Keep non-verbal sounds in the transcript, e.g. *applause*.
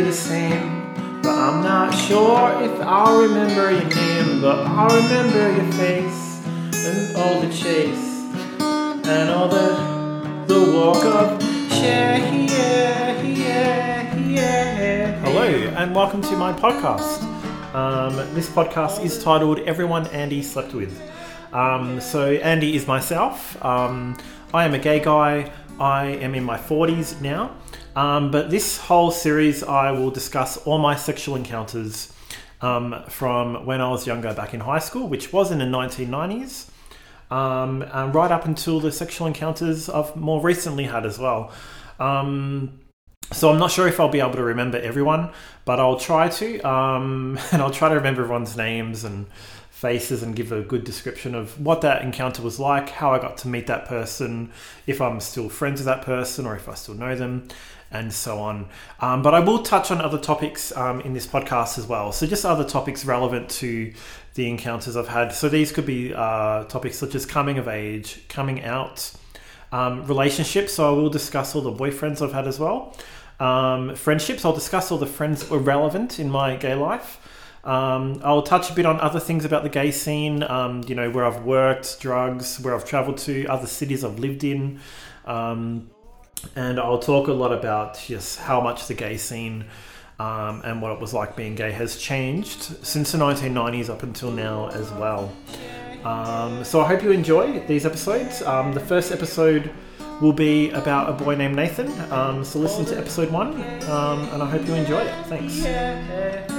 the same. But I'm not sure if I'll remember your name. But I'll remember your face and all the chase and all the the walk up. Yeah, yeah, yeah, yeah. Hello, and welcome to my podcast. Um, this podcast is titled Everyone Andy Slept With. Um, so, Andy is myself. Um, I am a gay guy. I am in my 40s now. Um, but this whole series, I will discuss all my sexual encounters um, from when I was younger back in high school, which was in the 1990s, um, right up until the sexual encounters I've more recently had as well. Um, so I'm not sure if I'll be able to remember everyone, but I'll try to, um, *laughs* and I'll try to remember everyone's names and faces and give a good description of what that encounter was like, how I got to meet that person, if I'm still friends with that person or if I still know them, and so on. Um, but I will touch on other topics um, in this podcast as well. So just other topics relevant to the encounters I've had. So these could be uh, topics such as coming of age, coming out, um, relationships. So I will discuss all the boyfriends I've had as well. Um, friendships. I'll discuss all the friends that were relevant in my gay life. Um, I'll touch a bit on other things about the gay scene, um, you know, where I've worked, drugs, where I've traveled to, other cities I've lived in. Um, and I'll talk a lot about just how much the gay scene um, and what it was like being gay has changed since the 1990s up until now as well. Um, so I hope you enjoy these episodes. Um, the first episode will be about a boy named Nathan. So listen to episode one, and I hope you enjoy it. Thanks.